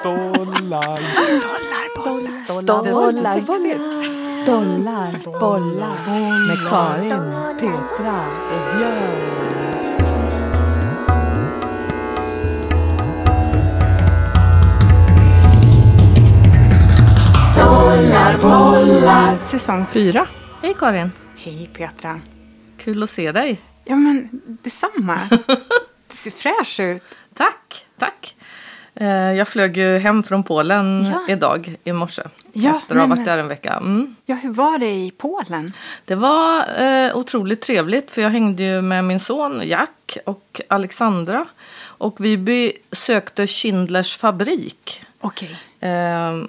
Stollar. Stollar, bollar, Stollar, bollar med Karin, Petra och Björn. Stollar, bollar. Säsong fyra. Hej Karin! Hej Petra. Kul att se dig. Ja men detsamma. Du ser fräsch ut. Tack, tack. Eh, Jag flög ju hem från Polen Ja. idag i morse. Ja, efter att ha varit där en vecka. Mm. Ja, hur var det i Polen? Det var eh, otroligt trevligt för jag hängde ju med min son Jack och Alexandra. Och vi besökte Schindlers fabrik. Okej. Eh,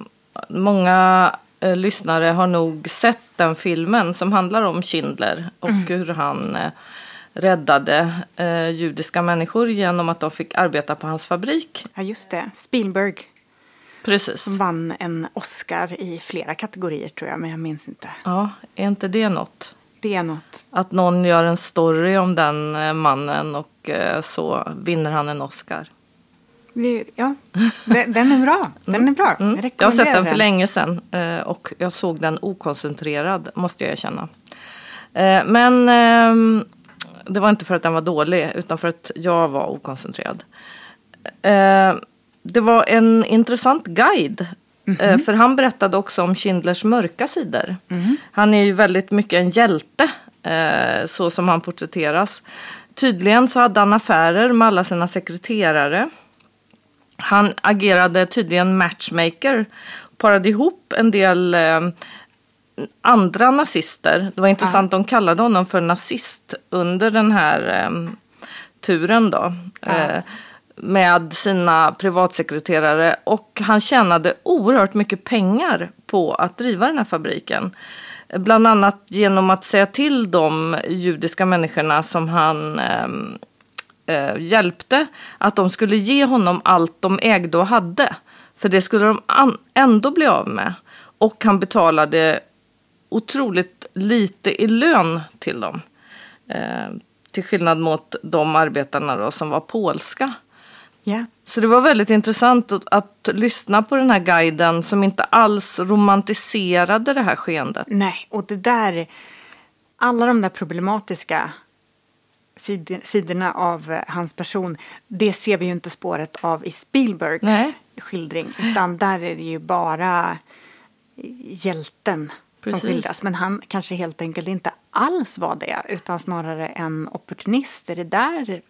många eh, lyssnare har nog sett den filmen som handlar om Schindler och hur han eh, räddade eh, judiska människor genom att de fick arbeta på hans fabrik. Ja, just det. Spielberg Precis. som vann en Oscar i flera kategorier tror jag, men jag minns inte. Ja, är inte det något? Det är något. Att någon gör en story om den eh, mannen och eh, så vinner han en Oscar. Ja, den är bra. Den är bra. Mm. Jag Jag har sett den för länge sedan eh, och jag såg den okoncentrerad måste jag erkänna. Eh, Men ehm, det var inte för att den var dålig utan för att jag var okoncentrerad. Eh, Det var en intressant guide. eh, För han berättade också om Schindlers mörka sidor. Han är ju väldigt mycket en hjälte eh, så som han porträtteras. Tydligen så hade han affärer med alla sina sekreterare. Han agerade tydligen matchmaker. Parade ihop en del andra nazister. Det var intressant, de kallade honom för nazist under den här eh, turen då. Eh, med sina privatsekreterare. Och han tjänade oerhört mycket pengar på att driva den här fabriken. Bland annat genom att säga till de judiska människorna som han ehm, eh, hjälpte att de skulle ge honom allt de ägde och hade. För det skulle de ändå bli av med. Och han betalade otroligt lite i lön till dem. Eh, till skillnad mot de arbetarna då, som var polska. Ja. Så det var väldigt intressant att, att lyssna på den här guiden som inte alls romantiserade det här skeendet. Nej, och det där, alla de där problematiska sid- sidorna av eh, hans person, det ser vi ju inte spåret av i Spielbergs Nej. skildring. Utan där är det ju bara hjälten som Precis. skildras. Men han kanske helt enkelt inte alls var det, utan snarare en opportunist. Är det där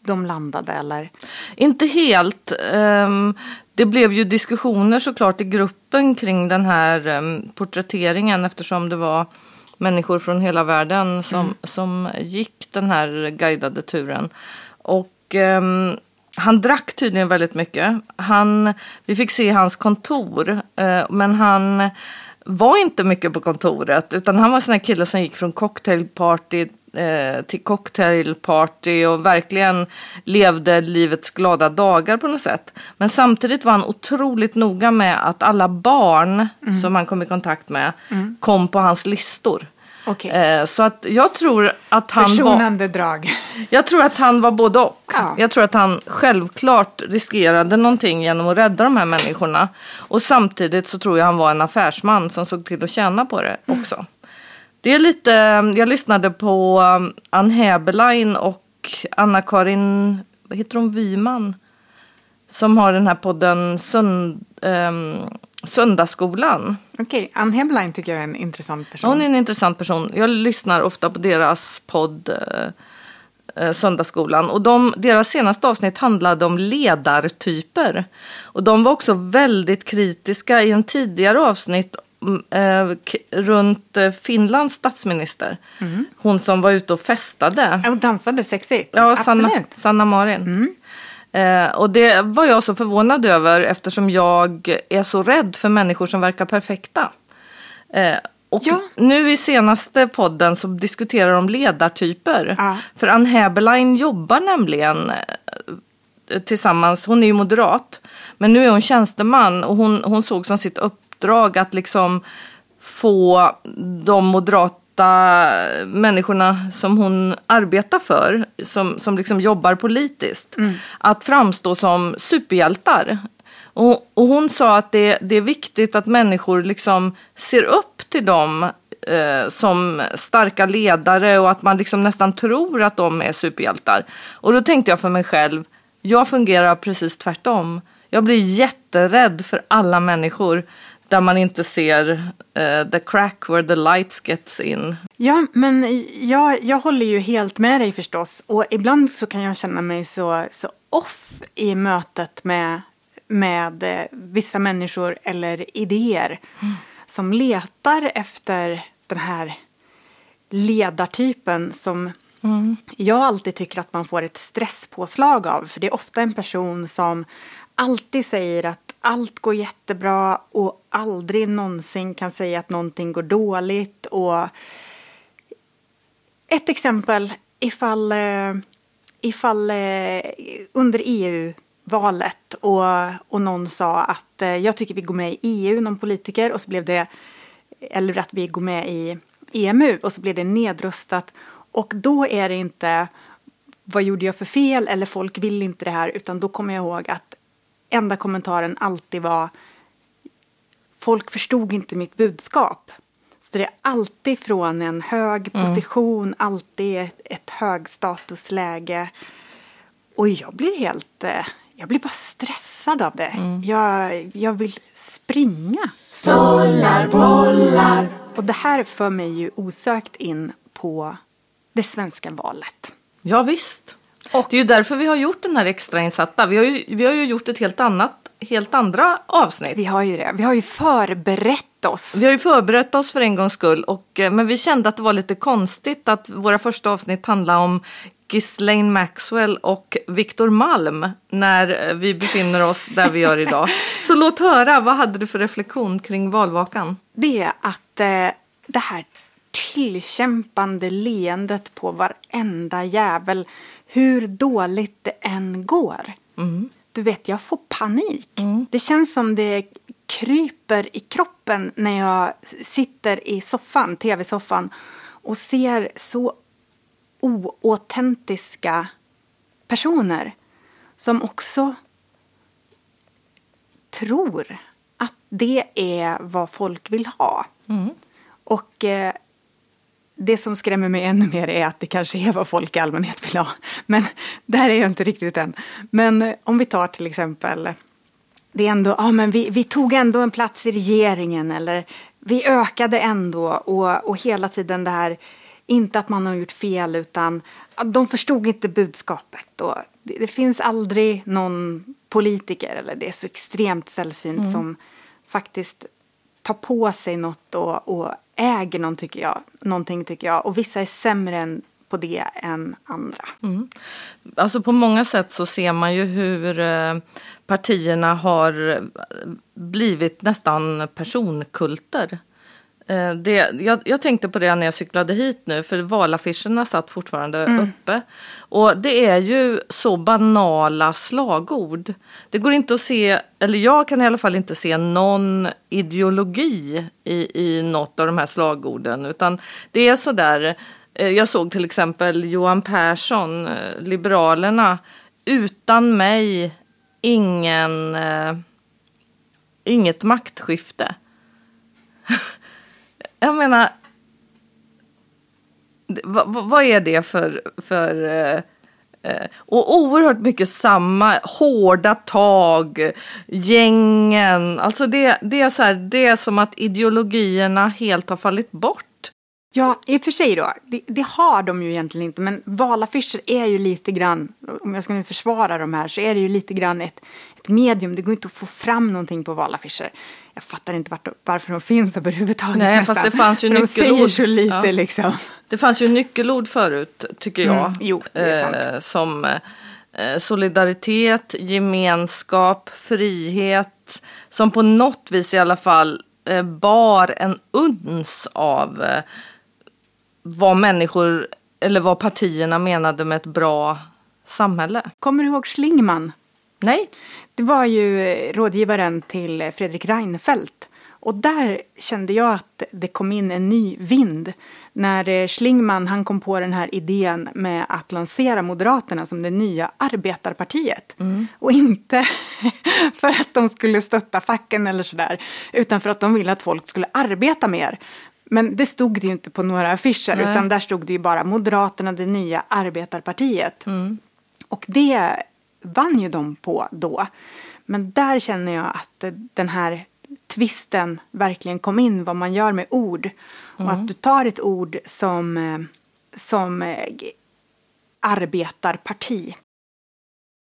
de landade eller? Inte helt. ehm, det blev ju diskussioner såklart i gruppen kring den här um, porträtteringen eftersom det var människor från hela världen som, som gick den här guidade turen. Och ehm, han drack tydligen väldigt mycket. Han, vi fick se hans kontor, eh, men han var inte mycket på kontoret utan han var en sån här kille som gick från cocktailparty eh, till cocktailparty och verkligen levde livets glada dagar på något sätt. Men samtidigt var han otroligt noga med att alla barn som han kom i kontakt med kom på hans listor. Okej. Eh, så att jag tror att han var... Försonande drag. Jag tror att han var både och. Ja. Jag tror att han självklart riskerade någonting genom att rädda de här människorna. Och samtidigt så tror jag han var en affärsman som såg till att tjäna på det Mm. också. Det är lite, jag lyssnade på um, Ann Heberlein och Anna-Karin, vad heter hon, Wiman? Som har den här podden Sönd, um, Söndagsskolan. Okej, Ann Heberlein tycker jag är en intressant person. Hon är en intressant person. Jag lyssnar ofta på deras podd eh, eh, Söndagsskolan. Och de, deras senaste avsnitt handlade om ledartyper. Och de var också väldigt kritiska i en tidigare avsnitt mm, eh, runt eh, Finlands statsminister. Hon som var ute och festade. Och dansade sexigt. Ja, Sanna, Absolut. Sanna Marin. Eh, och det var jag så förvånad över eftersom jag är så rädd för människor som verkar perfekta. Eh, och Ja. nu i senaste podden så diskuterar de ledartyper. Ja. För Ann Heberlein jobbar nämligen eh, tillsammans, hon är ju moderat. Men nu är hon tjänsteman och hon, hon såg som sitt uppdrag att liksom få de moderata utsatta människorna som hon arbetar för, som, som liksom jobbar politiskt, att framstå som superhjältar. Och, och hon sa att det, det är viktigt att människor liksom ser upp till dem eh, som starka ledare och att man liksom nästan tror att de är superhjältar. Och då tänkte jag för mig själv, jag fungerar precis tvärtom. Jag blir jätterädd för alla människor där man inte ser uh, the crack where the lights gets in. Ja, men jag, jag håller ju helt med dig förstås. Och ibland så kan jag känna mig så, så off i mötet med, med eh, vissa människor eller idéer. Mm. Som letar efter den här ledartypen som mm. jag alltid tycker att man får ett stresspåslag av. För det är ofta en person som alltid säger att allt går jättebra och aldrig någonsin kan säga att någonting går dåligt. Och ett exempel ifall, eh, ifall eh, under EU-valet och, och någon sa att eh, jag tycker vi går med i EU, någon politiker, och så blev det, eller att vi går med i EMU och så blev det nedröstat. Och då är det inte vad gjorde jag för fel eller folk vill inte det här utan då kommer jag ihåg att enda kommentaren alltid var folk förstod inte mitt budskap. Så det är alltid från en hög mm. position, mm. alltid ett, ett högstatusläge. Och jag blir helt, eh, jag blir bara stressad av det. Mm. Jag, jag vill springa. Stollar, bollar. Och det här för mig ju osökt in på det svenska valet. Ja, visst. Och det är ju därför vi har gjort den här extrainsatta. Vi har ju, vi har ju gjort ett helt annat, helt andra avsnitt. Vi har ju det. Vi har ju förberett oss. Vi har ju förberett oss för en gångs skull. Och, eh, men vi kände att det var lite konstigt att våra första avsnitt handlade om Ghislaine Maxwell och Victor Malm när eh, vi befinner oss där vi gör idag. Så låt höra, vad hade du för reflektion kring valvakan? Det är att eh, det här tillkämpande leendet på varenda jävel hur dåligt det än går. Mm. Du vet, jag får panik. Mm. Det känns som det kryper i kroppen när jag sitter i soffan, tv-soffan och ser så oautentiska personer som också tror att det är vad folk vill ha. Mm. Och eh, det som skrämmer mig ännu mer är att det kanske är vad folk i allmänhet vill ha. Men där är jag inte riktigt än. Men eh, om vi tar till exempel det är ändå, ja men vi, vi tog ändå en plats i regeringen eller vi ökade ändå och, och hela tiden det här, inte att man har gjort fel utan de förstod inte budskapet och det, det finns aldrig någon politiker eller det är så extremt sällsynt mm. som faktiskt tar på sig något och, och äger någon, tycker jag, någonting tycker jag. Och vissa är sämre än på det än andra. Mm. Alltså på många sätt så ser man ju hur eh, partierna har eh, blivit nästan personkulter. Eh, det, jag, jag, tänkte på det när jag cyklade hit nu för valaffischerna satt fortfarande mm. uppe. Och det är ju så banala slagord. Det går inte att se, eller jag kan i alla fall inte se någon ideologi i, i något av de här slagorden. Utan det är sådär, eh, jag såg till exempel Johan Persson, eh, Liberalerna, utan mig ingen, inget maktskifte. jag menar, vad, vad är det för, för eh, eh, och oerhört mycket samma hårda tag, gängen. Alltså det, det, är så här, det är som att ideologierna helt har fallit bort. Ja, i och för sig då. Det, det, har de ju egentligen inte. Men valaffischer är ju lite grann, om jag ska nu försvara de här, så är det ju lite grann ett, ett medium. Det går inte att få fram någonting på valaffischer. Jag fattar inte vart, varför de finns överhuvudtaget. Nej, nästan. fast det fanns ju nyckelord. De säger så lite ja. liksom. Det fanns ju nyckelord förut, tycker jag. Mm, jo, det är sant. Eh, som eh, solidaritet, gemenskap, frihet. Som på något vis i alla fall eh, bar en uns av eh, vad människor eller vad partierna menade med ett bra samhälle. Kommer du ihåg Schlingman? Nej. Det var ju rådgivaren till Fredrik Reinfeldt. Och där kände jag att det kom in en ny vind. När eh, Schlingman han kom på den här idén med att lansera Moderaterna som det nya arbetarpartiet. Mm. Och inte för att de skulle stötta facken eller sådär. Utan för att de ville att folk skulle arbeta mer. Men det stod det ju inte på några affischer. Nej. Utan där stod det ju bara Moderaterna, det nya arbetarpartiet. Mm. Och det vann ju de på då. Men där känner jag att den här tvisten verkligen kom in, vad man gör med ord. Och att mm. du tar ett ord som, som arbetarparti.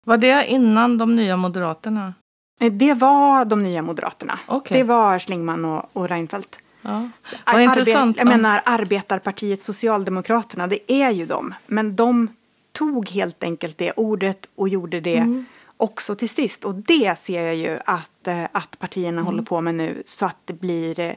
Var det innan de nya Moderaterna? Eh, det var de nya Moderaterna. Okay. Det var Schlingman och, och Reinfeldt. Ja. Vad intressant. Jag menar arbetarpartiet Socialdemokraterna, det är ju de. Men de tog helt enkelt det ordet och gjorde det mm. också till sist. Och det ser jag ju att, eh, att partierna mm. håller på med nu så att det blir eh,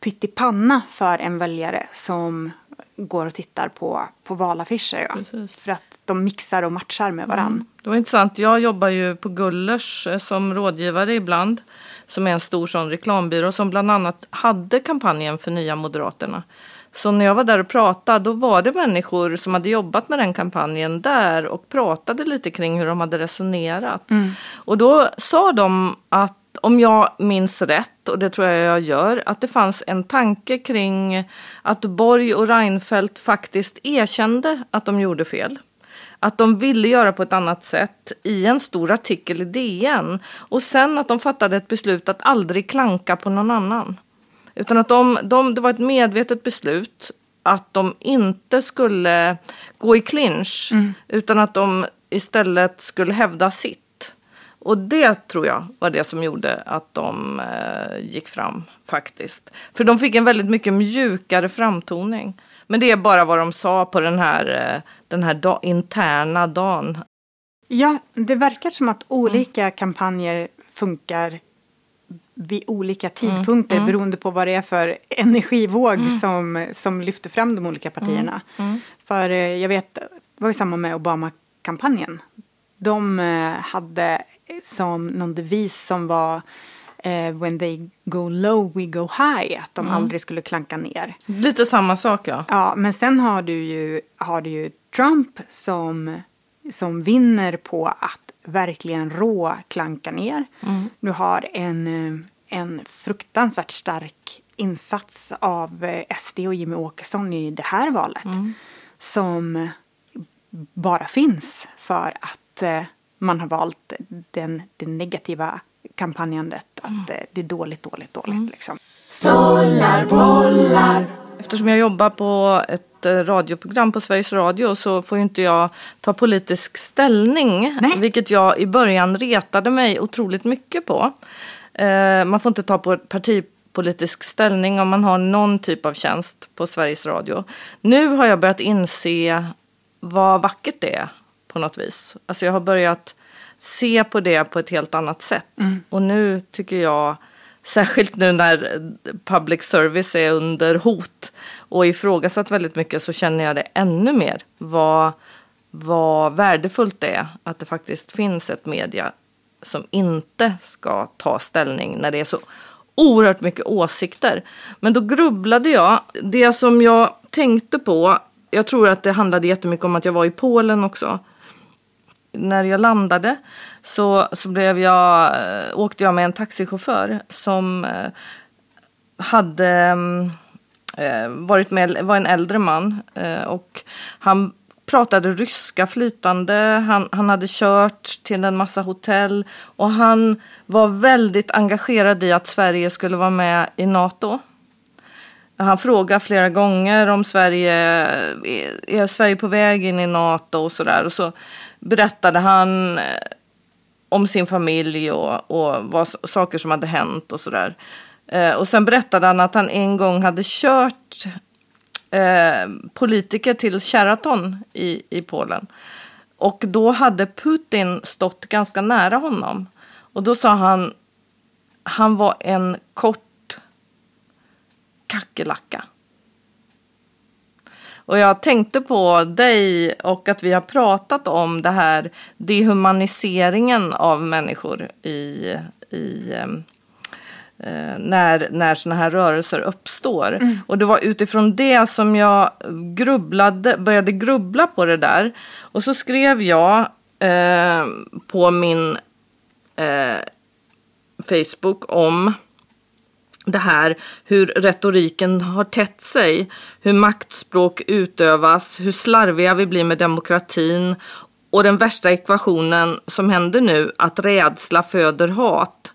pyttipanna för en väljare som går och tittar på, på valaffischer. Ja. För att de mixar och matchar med varann. Mm. Det var intressant. Jag jobbar ju på Gullers eh, som rådgivare ibland. Som är en stor sån reklambyrå som bland annat hade kampanjen för Nya Moderaterna. Så när jag var där och pratade då var det människor som hade jobbat med den kampanjen där och pratade lite kring hur de hade resonerat. Mm. Och då sa de att om jag minns rätt, och det tror jag jag gör, att det fanns en tanke kring att Borg och Reinfeldt faktiskt erkände att de gjorde fel. Att de ville göra på ett annat sätt i en stor artikel i DN. Och sen att de fattade ett beslut att aldrig klanka på någon annan. Utan att de, de, det var ett medvetet beslut att de inte skulle gå i clinch. Mm. Utan att de istället skulle hävda sitt. Och det tror jag var det som gjorde att de eh, gick fram faktiskt. För de fick en väldigt mycket mjukare framtoning. Men det är bara vad de sa på den här, eh, den här da interna dagen. Ja, det verkar som att olika mm. kampanjer funkar vid olika tidpunkter mm, mm. beroende på vad det är för energivåg mm. som, som lyfter fram de olika partierna. Mm, mm. För eh, jag vet, det var ju samma med Obama-kampanjen. De eh, hade som någon devis som var eh, When they go low we go high. Att de mm. aldrig skulle klanka ner. Lite samma sak ja. Ja, men sen har du ju, har du ju Trump som, som vinner på att verkligen rå klanka ner. Mm. Du har en, en fruktansvärt stark insats av eh, SD och Jimmy Åkesson i det här valet. Mm. Som bara finns för att eh, man har valt den, det negativa kampanjandet. Att mm. det är dåligt, dåligt, dåligt. Mm. Liksom. Stollar, bollar. Eftersom jag jobbar på ett eh, radioprogram på Sveriges Radio så får inte jag ta politisk ställning. Nej. Vilket jag i början retade mig otroligt mycket på. Eh, man får inte ta på partipolitisk ställning om man har någon typ av tjänst på Sveriges Radio. Nu har jag börjat inse vad vackert det är på något vis. Alltså jag har börjat se på det på ett helt annat sätt. Mm. Och nu tycker jag Särskilt nu när public service är under hot och ifrågasatt väldigt mycket så känner jag det ännu mer. Vad, vad värdefullt det är att det faktiskt finns ett media som inte ska ta ställning när det är så oerhört mycket åsikter. Men då grubblade jag. Det som jag tänkte på, jag tror att det handlade jättemycket om att jag var i Polen också när jag landade så, så blev jag, eh, åkte jag med en taxichaufför som eh, hade mm, eh, varit med, var en äldre man eh, och han pratade ryska flytande. Han, han hade kört till en massa hotell och han var väldigt engagerad i att Sverige skulle vara med i NATO. Han frågade flera gånger om Sverige, eh, är Sverige på väg in i NATO och sådär. Och så berättade han eh, om sin familj och, och vad, saker som hade hänt och sådär. Eh, och sen berättade han att han en gång hade kört eh, politiker till Sheraton i, i Polen. Och då hade Putin stått ganska nära honom. Och då sa han, han var en kort kackerlacka. Och jag tänkte på dig och att vi har pratat om det här dehumaniseringen av människor i, i, eh, när, när sådana här rörelser uppstår. Mm. Och det var utifrån det som jag grubblade, började grubbla på det där. Och så skrev jag eh, på min eh, Facebook om det här hur retoriken har tätt sig, hur maktspråk utövas, hur slarviga vi blir med demokratin och den värsta ekvationen som händer nu, att rädsla föder hat.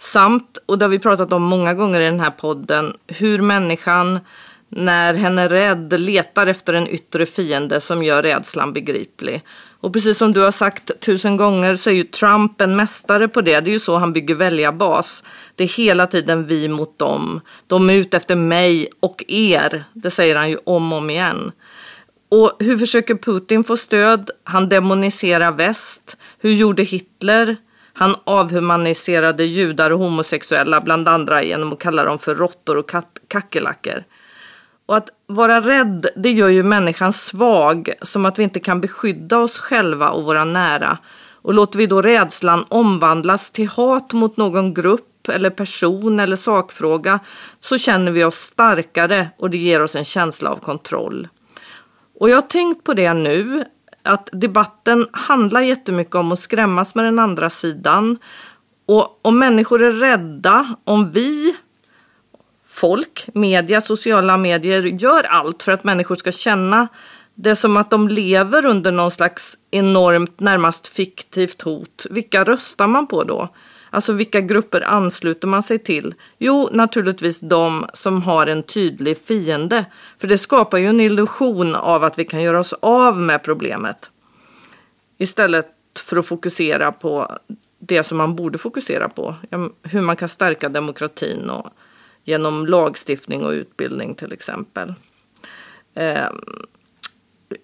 Samt, och det har vi pratat om många gånger i den här podden, hur människan när hen är rädd letar efter en yttre fiende som gör rädslan begriplig. Och precis som du har sagt tusen gånger så är ju Trump en mästare på det. Det är ju så han bygger väljarbas. Det är hela tiden vi mot dem. De är ute efter mig och er. Det säger han ju om och om igen. Och hur försöker Putin få stöd? Han demoniserar väst. Hur gjorde Hitler? Han avhumaniserade judar och homosexuella bland andra genom att kalla dem för råttor och kackerlackor. Och att vara rädd, det gör ju människan svag, som att vi inte kan beskydda oss själva och våra nära. Och låter vi då rädslan omvandlas till hat mot någon grupp eller person eller sakfråga så känner vi oss starkare och det ger oss en känsla av kontroll. Och jag har tänkt på det nu, att debatten handlar jättemycket om att skrämmas med den andra sidan. Och om människor är rädda, om vi folk, media, sociala medier gör allt för att människor ska känna det som att de lever under någon slags enormt, närmast fiktivt hot. Vilka röstar man på då? Alltså vilka grupper ansluter man sig till? Jo, naturligtvis de som har en tydlig fiende. För det skapar ju en illusion av att vi kan göra oss av med problemet. Istället för att fokusera på det som man borde fokusera på. Hur man kan stärka demokratin och genom lagstiftning och utbildning till exempel. Ehm,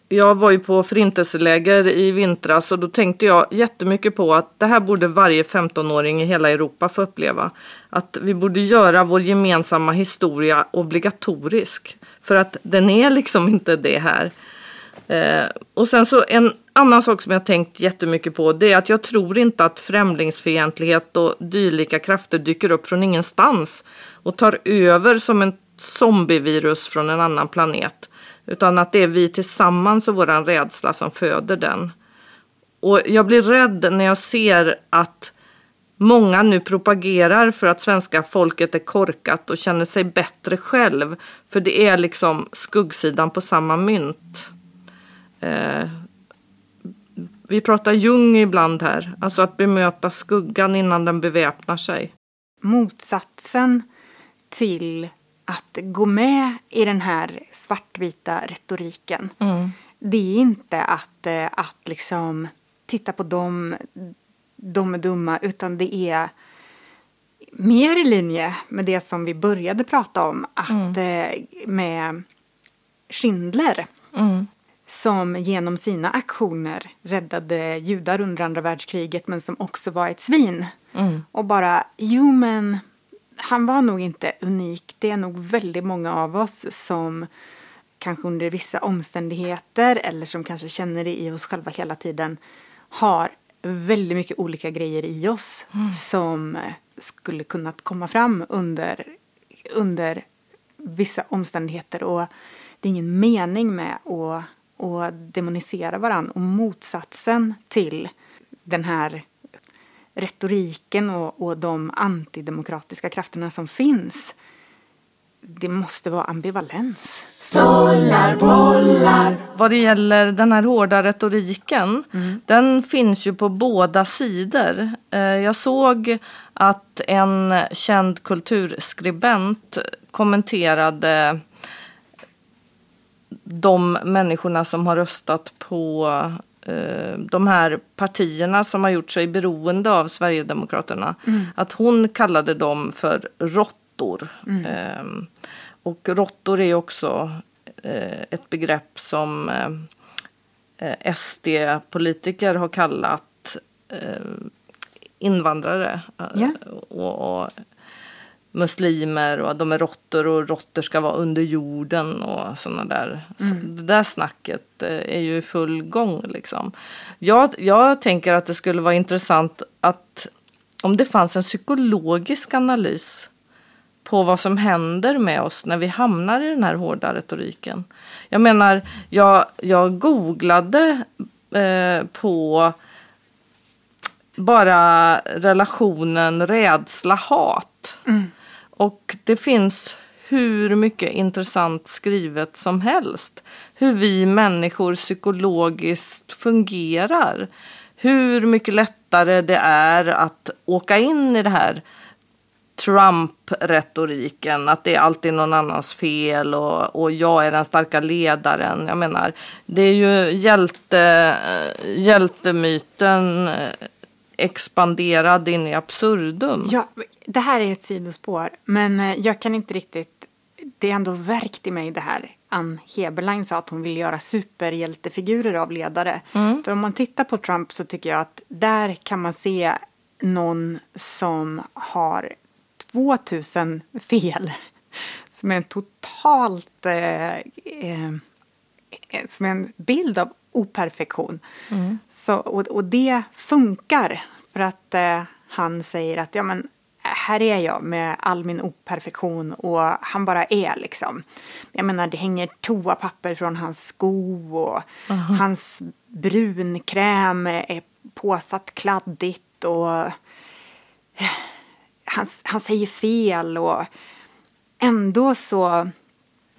jag var ju på förintelseläger i vintras och då tänkte jag jättemycket på att det här borde varje 15-åring i hela Europa få uppleva. Att vi borde göra vår gemensamma historia obligatorisk. För att den är liksom inte det här. Eh, och sen så en annan sak som jag tänkt jättemycket på det är att jag tror inte att främlingsfientlighet och dylika krafter dyker upp från ingenstans och tar över som en zombievirus från en annan planet. Utan att det är vi tillsammans och våran rädsla som föder den. Och jag blir rädd när jag ser att många nu propagerar för att svenska folket är korkat och känner sig bättre själv. För det är liksom skuggsidan på samma mynt. Eh, vi pratar Jung ibland här, alltså att bemöta skuggan innan den beväpnar sig. Motsatsen till att gå med i den här svartvita retoriken. Mm. Det är inte att, eh, att liksom titta på dem, de är dumma, utan det är mer i linje med det som vi började prata om, att mm. Eh, med Schindler. Mm. Som genom sina aktioner räddade judar under andra världskriget men som också var ett svin. Mm. Och bara, jo men han var nog inte unik. Det är nog väldigt många av oss som kanske under vissa omständigheter eller som kanske känner det i oss själva hela tiden har väldigt mycket olika grejer i oss mm. som skulle kunnat komma fram under, under vissa omständigheter. Och det är ingen mening med att, att demonisera varandra. Och motsatsen till den här retoriken och, och de antidemokratiska krafterna som finns det måste vara ambivalens. Stollar, bollar. Vad det gäller den här hårda retoriken, mm. den finns ju på båda sidor. Eh, jag såg att en känd kulturskribent kommenterade de människorna som har röstat på Eh, de här partierna som har gjort sig beroende av Sverigedemokraterna. Mm. Att hon kallade dem för råttor. Mm. Eh, och råttor är också eh, ett begrepp som eh, SD-politiker har kallat eh, invandrare. Yeah. Och, och, muslimer och de är råttor och råttor ska vara under jorden och sådana där. Mm. Så det där snacket eh, är ju i full gång liksom. Jag, jag tänker att det skulle vara intressant att om det fanns en psykologisk analys på vad som händer med oss när vi hamnar i den här hårda retoriken. Jag menar, jag, jag googlade eh, på bara relationen rädsla-hat. Mm. Och det finns hur mycket intressant skrivet som helst. Hur vi människor psykologiskt fungerar. Hur mycket lättare det är att åka in i det här Trump-retoriken, att det är alltid någon annans fel och, och jag är den starka ledaren. Jag menar, det är ju hjälte, eh, hjältemyten eh, expanderad in i absurdum. Ja, det här är ett sidospår, men eh, jag kan inte riktigt... Det är ändå verkt i mig det här. Ann Heberlein sa att hon vill göra superhjältefigurer av ledare. För om man tittar på Trump så tycker jag att där kan man se någon som har 2000 fel. Som är en totalt... Eh, eh, som en bild av operfektion. Så, och, och det funkar för att eh, han säger att ja, men, här är jag med all min operfektion och han bara är liksom. Jag menar det hänger toapapper från hans sko och hans brunkräm är påsatt kladdigt och han, han säger fel och ändå så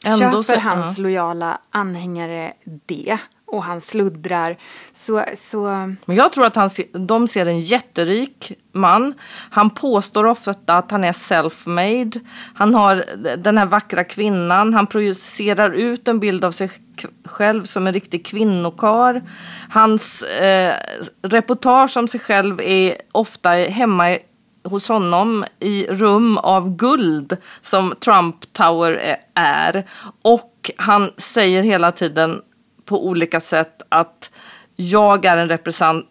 Ändå köper så- hans ja. lojala anhängare det och han sluddrar. Så, så Men jag tror att han, de ser en jätterik man. Han påstår ofta att han är self-made. Han har den här vackra kvinnan. Han projicerar ut en bild av sig själv som en riktig kvinnokar. Hans eh, reportage om sig själv är ofta hemma i- hos honom i rum av guld som Trump Tower är. Och han säger hela tiden på olika sätt att jag är en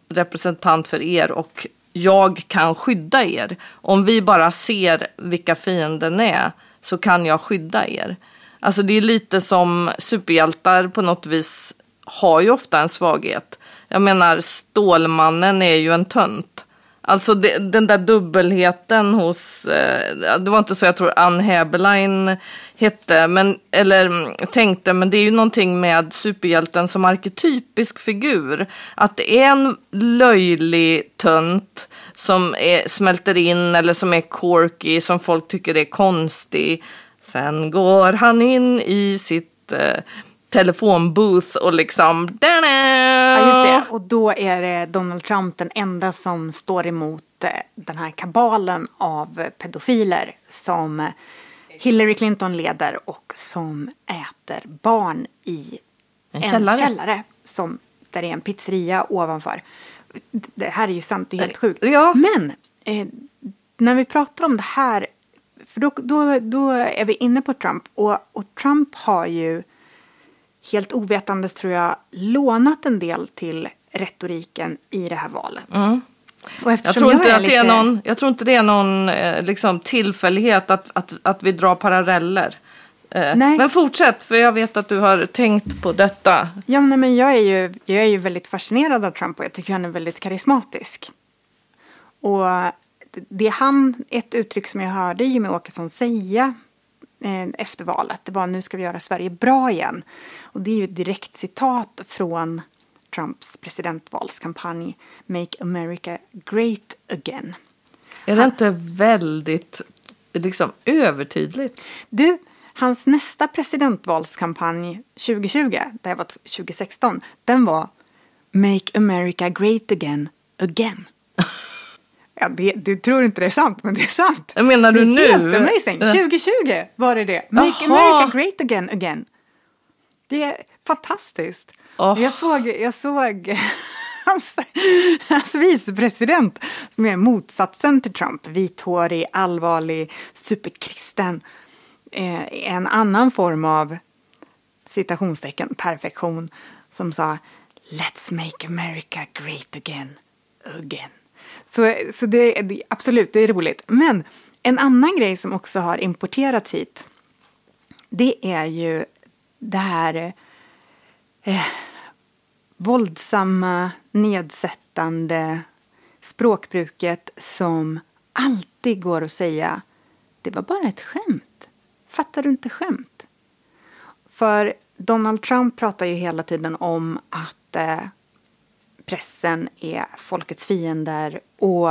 representant, för er och jag kan skydda er. Om vi bara ser vilka fienden är så kan jag skydda er. Alltså det är lite som superhjältar på något vis har ju ofta en svaghet. Jag menar Stålmannen är ju en tönt. Alltså det, den där dubbelheten hos, eh, det var inte så jag tror Ann Heberlein hette, men, eller mm, tänkte, men det är ju någonting med superhjälten som arketypisk figur. Att det är en löjlig tönt som är, smälter in eller som är quirky, som folk tycker är konstig. Sen går han in i sitt eh, telefonbooth och liksom... Ja, just det. Och då är det Donald Trump den enda som står emot eh, den här kabalen av eh, pedofiler som eh, Hillary Clinton leder och som äter barn i En en, källare. källare. som, där det är en pizzeria ovanför. Det här är ju sant, det är helt sjukt. Ja. Men eh, när vi pratar om det här, för då, då, då är vi inne på Trump. Och, och Trump har ju helt ovetandes tror jag lånat en del till retoriken i det här valet. Och Mm. Jag tror, är lite- någon, jag tror inte det är någon eh, liksom, tillfällighet att, att, att vi drar paralleller. Eh, Nej. Men fortsätt, för jag vet att du har tänkt på detta. Ja, nej, men jag är, ju, jag är ju väldigt fascinerad av Trump och jag tycker han är väldigt karismatisk. Och det han, ett uttryck som jag hörde Jimmy Åkesson säga efter valet, det var nu ska vi göra Sverige bra igen. Och det är ju ett direkt citat från Trumps presidentvalskampanj Make America Great Again. Är det inte väldigt liksom, övertydligt? Du, hans nästa presidentvalskampanj 2020, det här var 2016, den var Make America Great Again, again. Ja, det, du tror inte det är sant, men det är sant. Jag menar du det är nu? Helt amazing. 2020 var det det. Make Jaha. America Great Again, again. Det är fantastiskt. Åh. Jag såg, jag såg hans, hans vicepresident som är motsatsen till Trump. Vithårig, allvarlig, superkristen. Eh, en annan form av citationstecken, perfektion, som sa Let's make America great again, again. Så, så det, det, absolut, det är roligt. Men en annan grej som också har importerats hit, det är ju det här eh, våldsamma, nedsättande språkbruket som alltid går att säga det var bara ett skämt. Fattar du inte skämt? För Donald Trump pratar ju hela tiden om att eh, pressen är folkets fiender och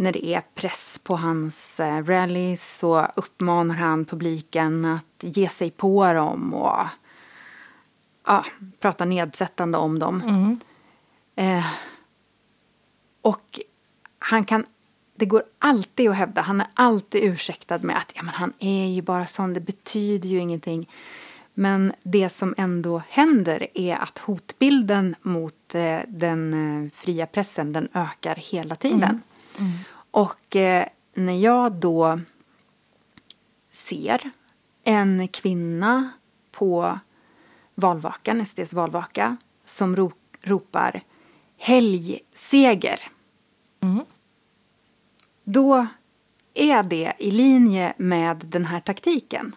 när det är press på hans eh, rallys så uppmanar han publiken att ge sig på dem och ja, prata nedsättande om dem. Mm. Eh, och han kan, det går alltid att hävda, han är alltid ursäktad med att ja, men han är ju bara sån, det betyder ju ingenting. Men det som ändå händer är att hotbilden mot eh, den eh, fria pressen den ökar hela tiden. Mm. Mm. Och eh, när jag då ser en kvinna på valvakan, SDs valvaka som ro ropar helgseger. Mm. Då är det i linje med den här taktiken.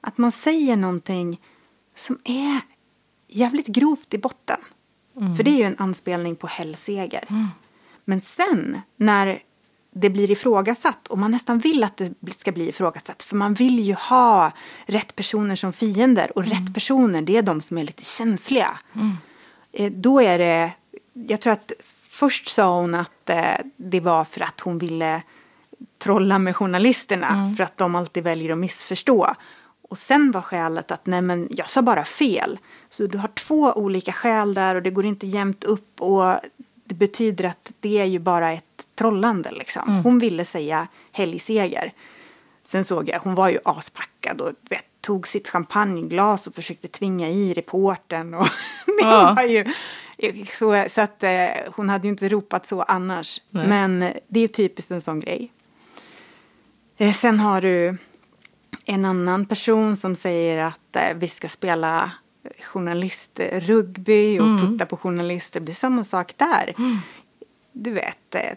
Att man säger någonting som är jävligt grovt i botten. Mm. För det är ju en anspelning på helgseger. Men sen när det blir ifrågasatt och man nästan vill att det ska bli ifrågasatt för man vill ju ha rätt personer som fiender och rätt personer det är de som är lite känsliga. Eh, Då är det, jag tror att först sa hon att eh, det var för att hon ville trolla med journalisterna för att de alltid väljer att missförstå. Och sen var skälet att nej men jag sa bara fel. Så du har två olika skäl där och det går inte jämnt upp och det betyder att det är ju bara ett trollande liksom. Hon ville säga helgseger. Sen såg jag, hon var ju aspackad och vet, tog sitt champagneglas och försökte tvinga i reporten och det Ja. var ju så, så att eh, hon hade ju inte ropat så annars. Nej. Men eh, det är typiskt en sån grej. Eh, sen har du en annan person som säger att eh, vi ska spela journalistrugby och putta på journalister. Det blir samma sak där. Du vet, eh,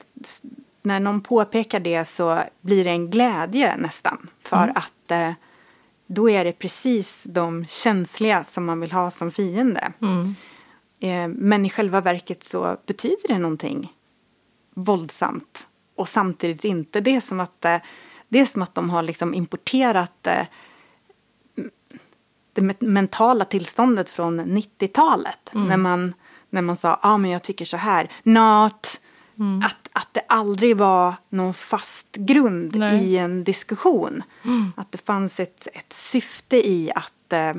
när någon påpekar det så blir det en glädje nästan. För att eh, då är det precis de känsliga som man vill ha som fiende. Mm. Eh, men i själva verket så betyder det någonting våldsamt och samtidigt inte. Det är som att, eh, det är som att de har liksom importerat eh, det me- mentala tillståndet från 90-talet. När, man, när man sa, ja ah, men jag tycker så här. Not. Att, att det aldrig var någon fast grund Nej. i en diskussion. Att det fanns ett, ett syfte i att eh,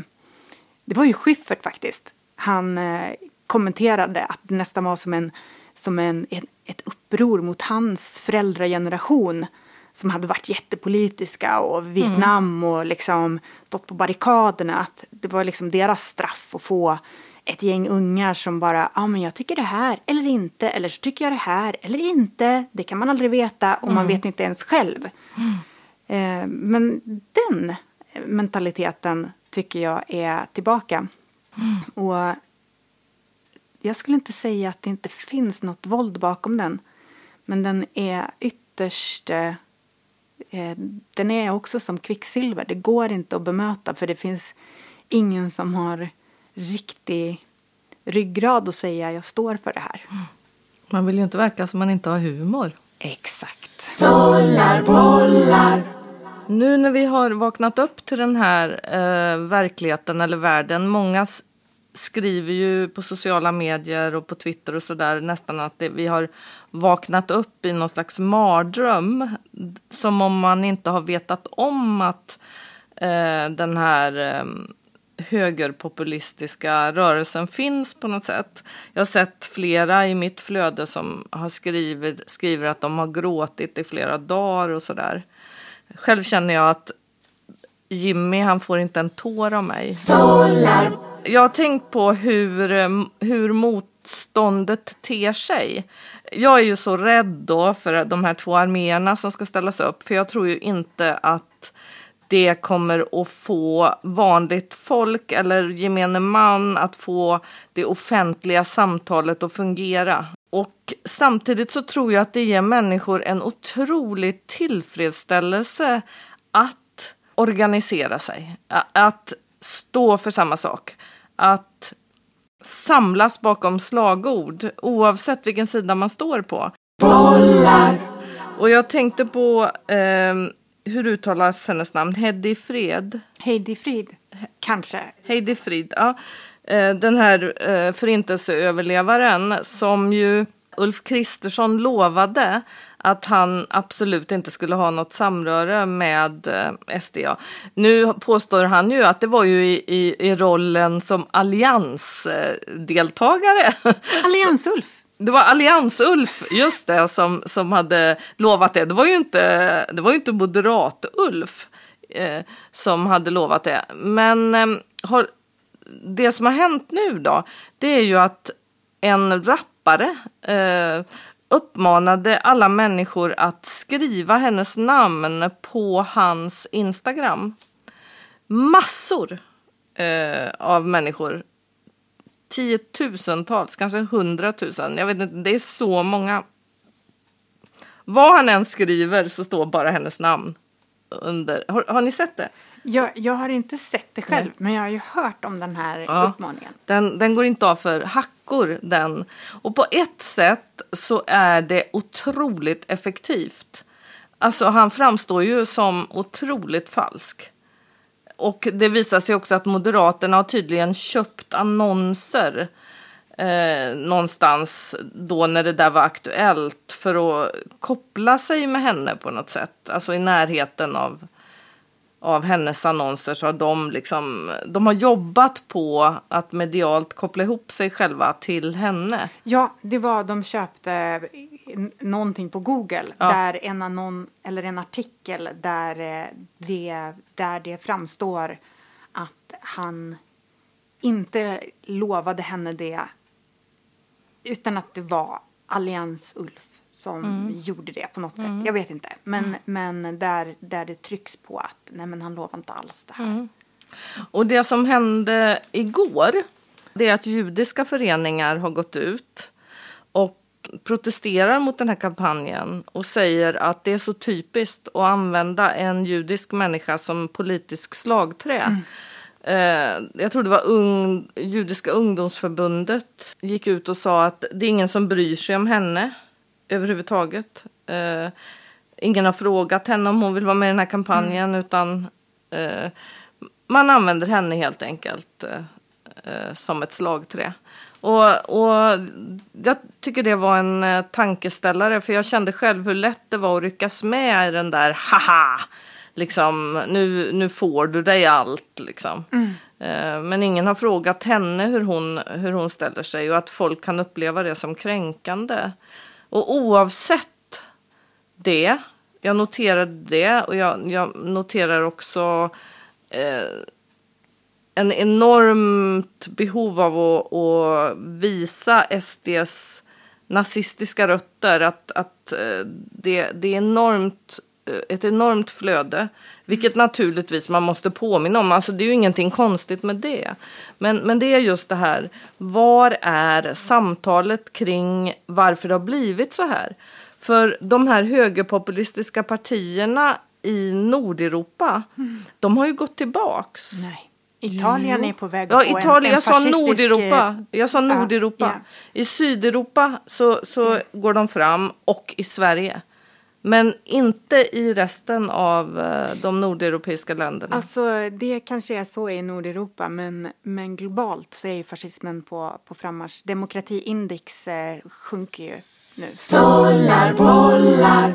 det var ju Schyffert faktiskt. Han eh, kommenterade att det nästan var som, en, som en, en, ett uppror mot hans föräldrageneration som hade varit jättepolitiska och Vietnam och liksom stått på barrikaderna. Att det var liksom deras straff att få ett gäng ungar som bara, ja ah, men jag tycker det här eller inte, eller så tycker jag det här eller inte. Det kan man aldrig veta och man vet inte ens själv. Eh, men den mentaliteten tycker jag är tillbaka. Och jag skulle inte säga att det inte finns något våld bakom den. Men den är ytterst... Eh, den är också som kvicksilver. Det går inte att bemöta för det finns ingen som har riktig ryggrad att säga jag står för det här. Man vill ju inte verka som man inte har humor. Exakt. Nu när vi har vaknat upp till den här eh, verkligheten eller världen. Många s- skriver ju på sociala medier och på Twitter och sådär nästan att det, vi har vaknat upp i någon slags mardröm. Som om man inte har vetat om att eh, den här eh, högerpopulistiska rörelsen finns på något sätt. Jag har sett flera i mitt flöde som har skrivit, skriver att de har gråtit i flera dagar och sådär. Själv känner jag att Jimmy, han får inte en tår av mig. Jag har tänkt på hur, eh, hur motståndet ter sig. Jag är ju så rädd då för de här två arméerna som ska ställas upp. För jag tror ju inte att det kommer att få vanligt folk eller gemene man att få det offentliga samtalet att fungera. Och samtidigt så tror jag att det ger människor en otrolig tillfredsställelse att organisera sig, att stå för samma sak, att samlas bakom slagord oavsett vilken sida man står på. Bollar. Och jag tänkte på eh, hur uttalas hennes namn? Heddy Fred? Heidi Frid, kanske. Heidi Frid, ja. Eh, den här eh, förintelseöverlevaren som ju Ulf Kristersson lovade att han absolut inte skulle ha något samröre med eh, SDA. Nu påstår han ju att det var ju i, i, i rollen som alliansdeltagare. Allians-Ulf. Det var Allians-Ulf, just det, som, som hade lovat det. Det var ju inte, det var ju inte Moderat-Ulf eh, som hade lovat det. Men eh, har, det som har hänt nu då, det är ju att en rappare eh, uppmanade alla människor att skriva hennes namn på hans Instagram. Massor eh, av människor. Tiotusentals, kanske hundratusen. Jag vet inte, det är så många. Vad han än skriver så står bara hennes namn under. Har, har ni sett det? Jag, jag har inte sett det själv, Nej. men jag har ju hört om den här Ja. uppmaningen. Den, den går inte av för hackor den. Och på ett sätt så är det otroligt effektivt. Alltså han framstår ju som otroligt falsk. Och det visar sig också att Moderaterna har tydligen köpt annonser eh, någonstans då när det där var aktuellt för att koppla sig med henne på något sätt. Alltså i närheten av av hennes annonser så har de liksom, de har jobbat på att medialt koppla ihop sig själva till henne. Ja, det var de köpte någonting på Google Ja. där en annon eller en artikel där eh, det, där det framstår att han inte lovade henne det utan att det var Allians-Ulf som gjorde det på något sätt. Jag vet inte. Men, men där, där det trycks på att nej men han lovar inte alls det här. Och det som hände igår, det är att judiska föreningar har gått ut och protesterar mot den här kampanjen och säger att det är så typiskt att använda en judisk människa som politisk slagträ. Eh, jag tror det var ung, Judiska ungdomsförbundet gick ut och sa att det är ingen som bryr sig om henne överhuvudtaget. Eh, ingen har frågat henne om hon vill vara med i den här kampanjen utan eh, man använder henne helt enkelt eh, eh, som ett slagträ. Och, och jag tycker det var en eh, tankeställare för jag kände själv hur lätt det var att ryckas med i den där haha, liksom nu, nu får du dig allt liksom. Eh, men ingen har frågat henne hur hon, hur hon ställer sig och att folk kan uppleva det som kränkande. Och oavsett det, jag noterade det och jag, jag noterar också eh, en enormt behov av att, att visa SDs nazistiska rötter. Att, att eh, det, det är enormt, ett enormt flöde. Vilket naturligtvis man måste påminna om. Alltså det är ju ingenting konstigt med det. Men, men det är just det här. Var är samtalet kring varför det har blivit så här? För de här högerpopulistiska partierna i Nordeuropa, de har ju gått tillbaks. Nej. Italien är på väg Ja, att få Italien. en, en jag sa fascistisk, Nordeuropa. Jag sa ja, Nordeuropa. ja. I Sydeuropa så, så går de fram och i Sverige. Men inte i resten av eh, de nordeuropeiska länderna. Alltså det kanske är så i Nordeuropa men, men globalt så är ju fascismen på, på frammarsch. Demokratiindex eh, sjunker ju nu. Stollar, bollar.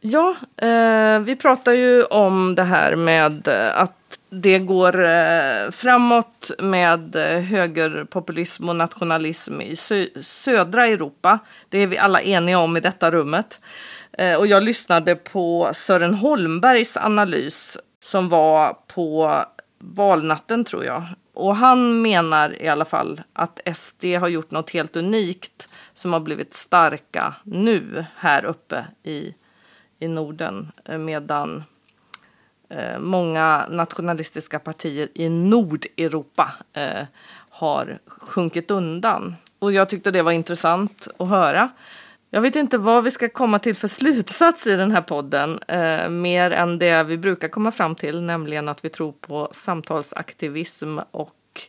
Ja, eh, vi pratar ju om det här med att det går eh, framåt med eh, högerpopulism och nationalism i sö- södra Europa. Det är vi alla eniga om i detta rummet. Eh, och jag lyssnade på Sören Holmbergs analys som var på valnatten tror jag. Och han menar i alla fall att SD har gjort något helt unikt som har blivit starka nu här uppe i i Norden eh, medan Eh, många nationalistiska partier i Nordeuropa eh, har sjunkit undan. Och jag tyckte det var intressant att höra. Jag vet inte vad vi ska komma till för slutsats i den här podden, eh, mer än det vi brukar komma fram till, nämligen att vi tror på samtalsaktivism och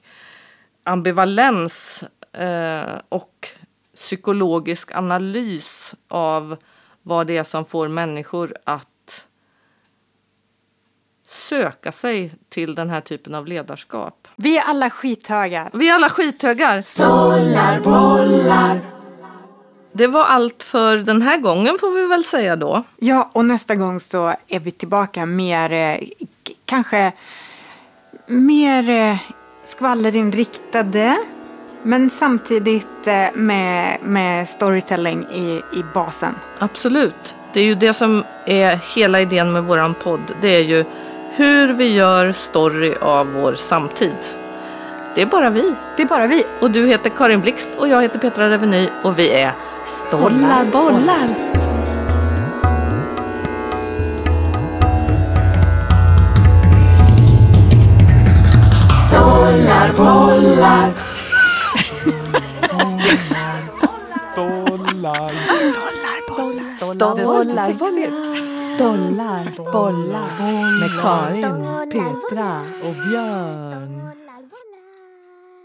ambivalens eh, och psykologisk analys av vad det är som får människor att söka sig till den här typen av ledarskap. Vi är alla skithögar. Vi är alla skithögar. Stollar, bollar. Det var allt för den här gången får vi väl säga då. Ja, och nästa gång så är vi tillbaka mer, eh, kanske mer eh, skvallerinriktade. Men samtidigt eh, med, med storytelling i, i basen. Absolut. Det är ju det som är hela idén med våran podd. Det är ju hur vi gör story av vår samtid. Det är bara vi. Det är bara vi. Och du heter Karin Blixt och jag heter Petra Reveny och vi är Stollar bollar. Stollar, bollar. Stollar. Stollar, bollar, Stollar, bollar med Karin, Petra och Björn.